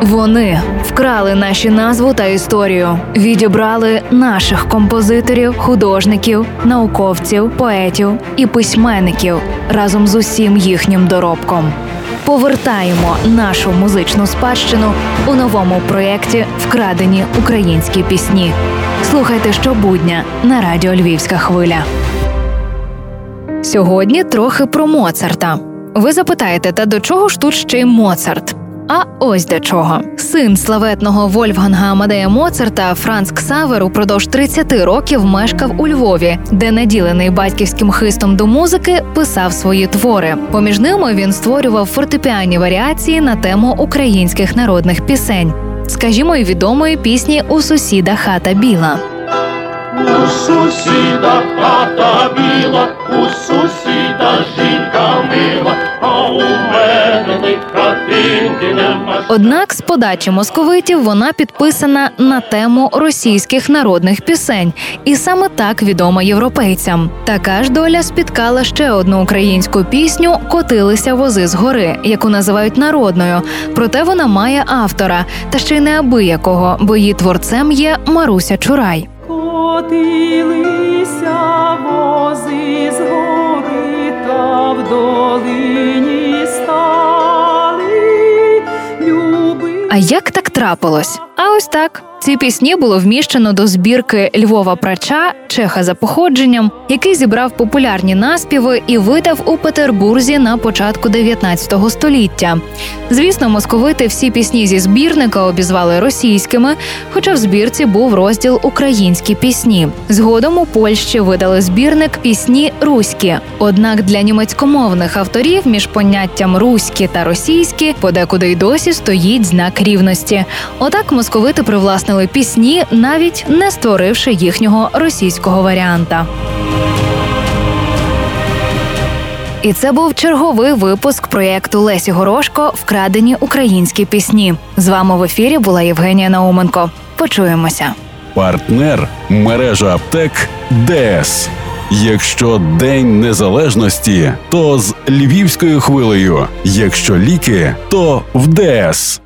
Вони вкрали наші назву та історію, відібрали наших композиторів, художників, науковців, поетів і письменників разом з усім їхнім доробком. Повертаємо нашу музичну спадщину у новому проєкті Вкрадені українські пісні. Слухайте щобудня на радіо Львівська хвиля. Сьогодні трохи про Моцарта. Ви запитаєте, та до чого ж тут ще й Моцарт? А ось до чого син славетного Вольфганга Амадея Моцарта Франц Ксавер упродовж 30 років мешкав у Львові, де, наділений батьківським хистом до музики, писав свої твори. Поміж ними він створював фортепіанні варіації на тему українських народних пісень, скажімо, й відомої пісні У сусіда хата біла. У сусіда хата біла, Однак з подачі московитів вона підписана на тему російських народних пісень, і саме так відома європейцям. Така ж доля спіткала ще одну українську пісню Котилися вози з гори, яку називають народною. Проте вона має автора, та ще й неабиякого, бо її творцем є Маруся Чурай. Котилися вози з А як так трапилось? А ось так. Ці пісні було вміщено до збірки Львова Прача, чеха за походженням, який зібрав популярні наспіви і видав у Петербурзі на початку 19 століття. Звісно, московити всі пісні зі збірника обізвали російськими, хоча в збірці був розділ Українські пісні. Згодом у Польщі видали збірник пісні руські. Однак для німецькомовних авторів між поняттям руські та російські подекуди й досі стоїть знак рівності. Отак московити привласнили пісні, навіть не створивши їхнього російського варіанта. І це був черговий випуск проєкту Лесі Горошко Вкрадені українські пісні. З вами в ефірі була Євгенія Науменко. Почуємося. Партнер мережа аптек ДС. Якщо День Незалежності, то з львівською хвилею. Якщо ліки, то в ДС.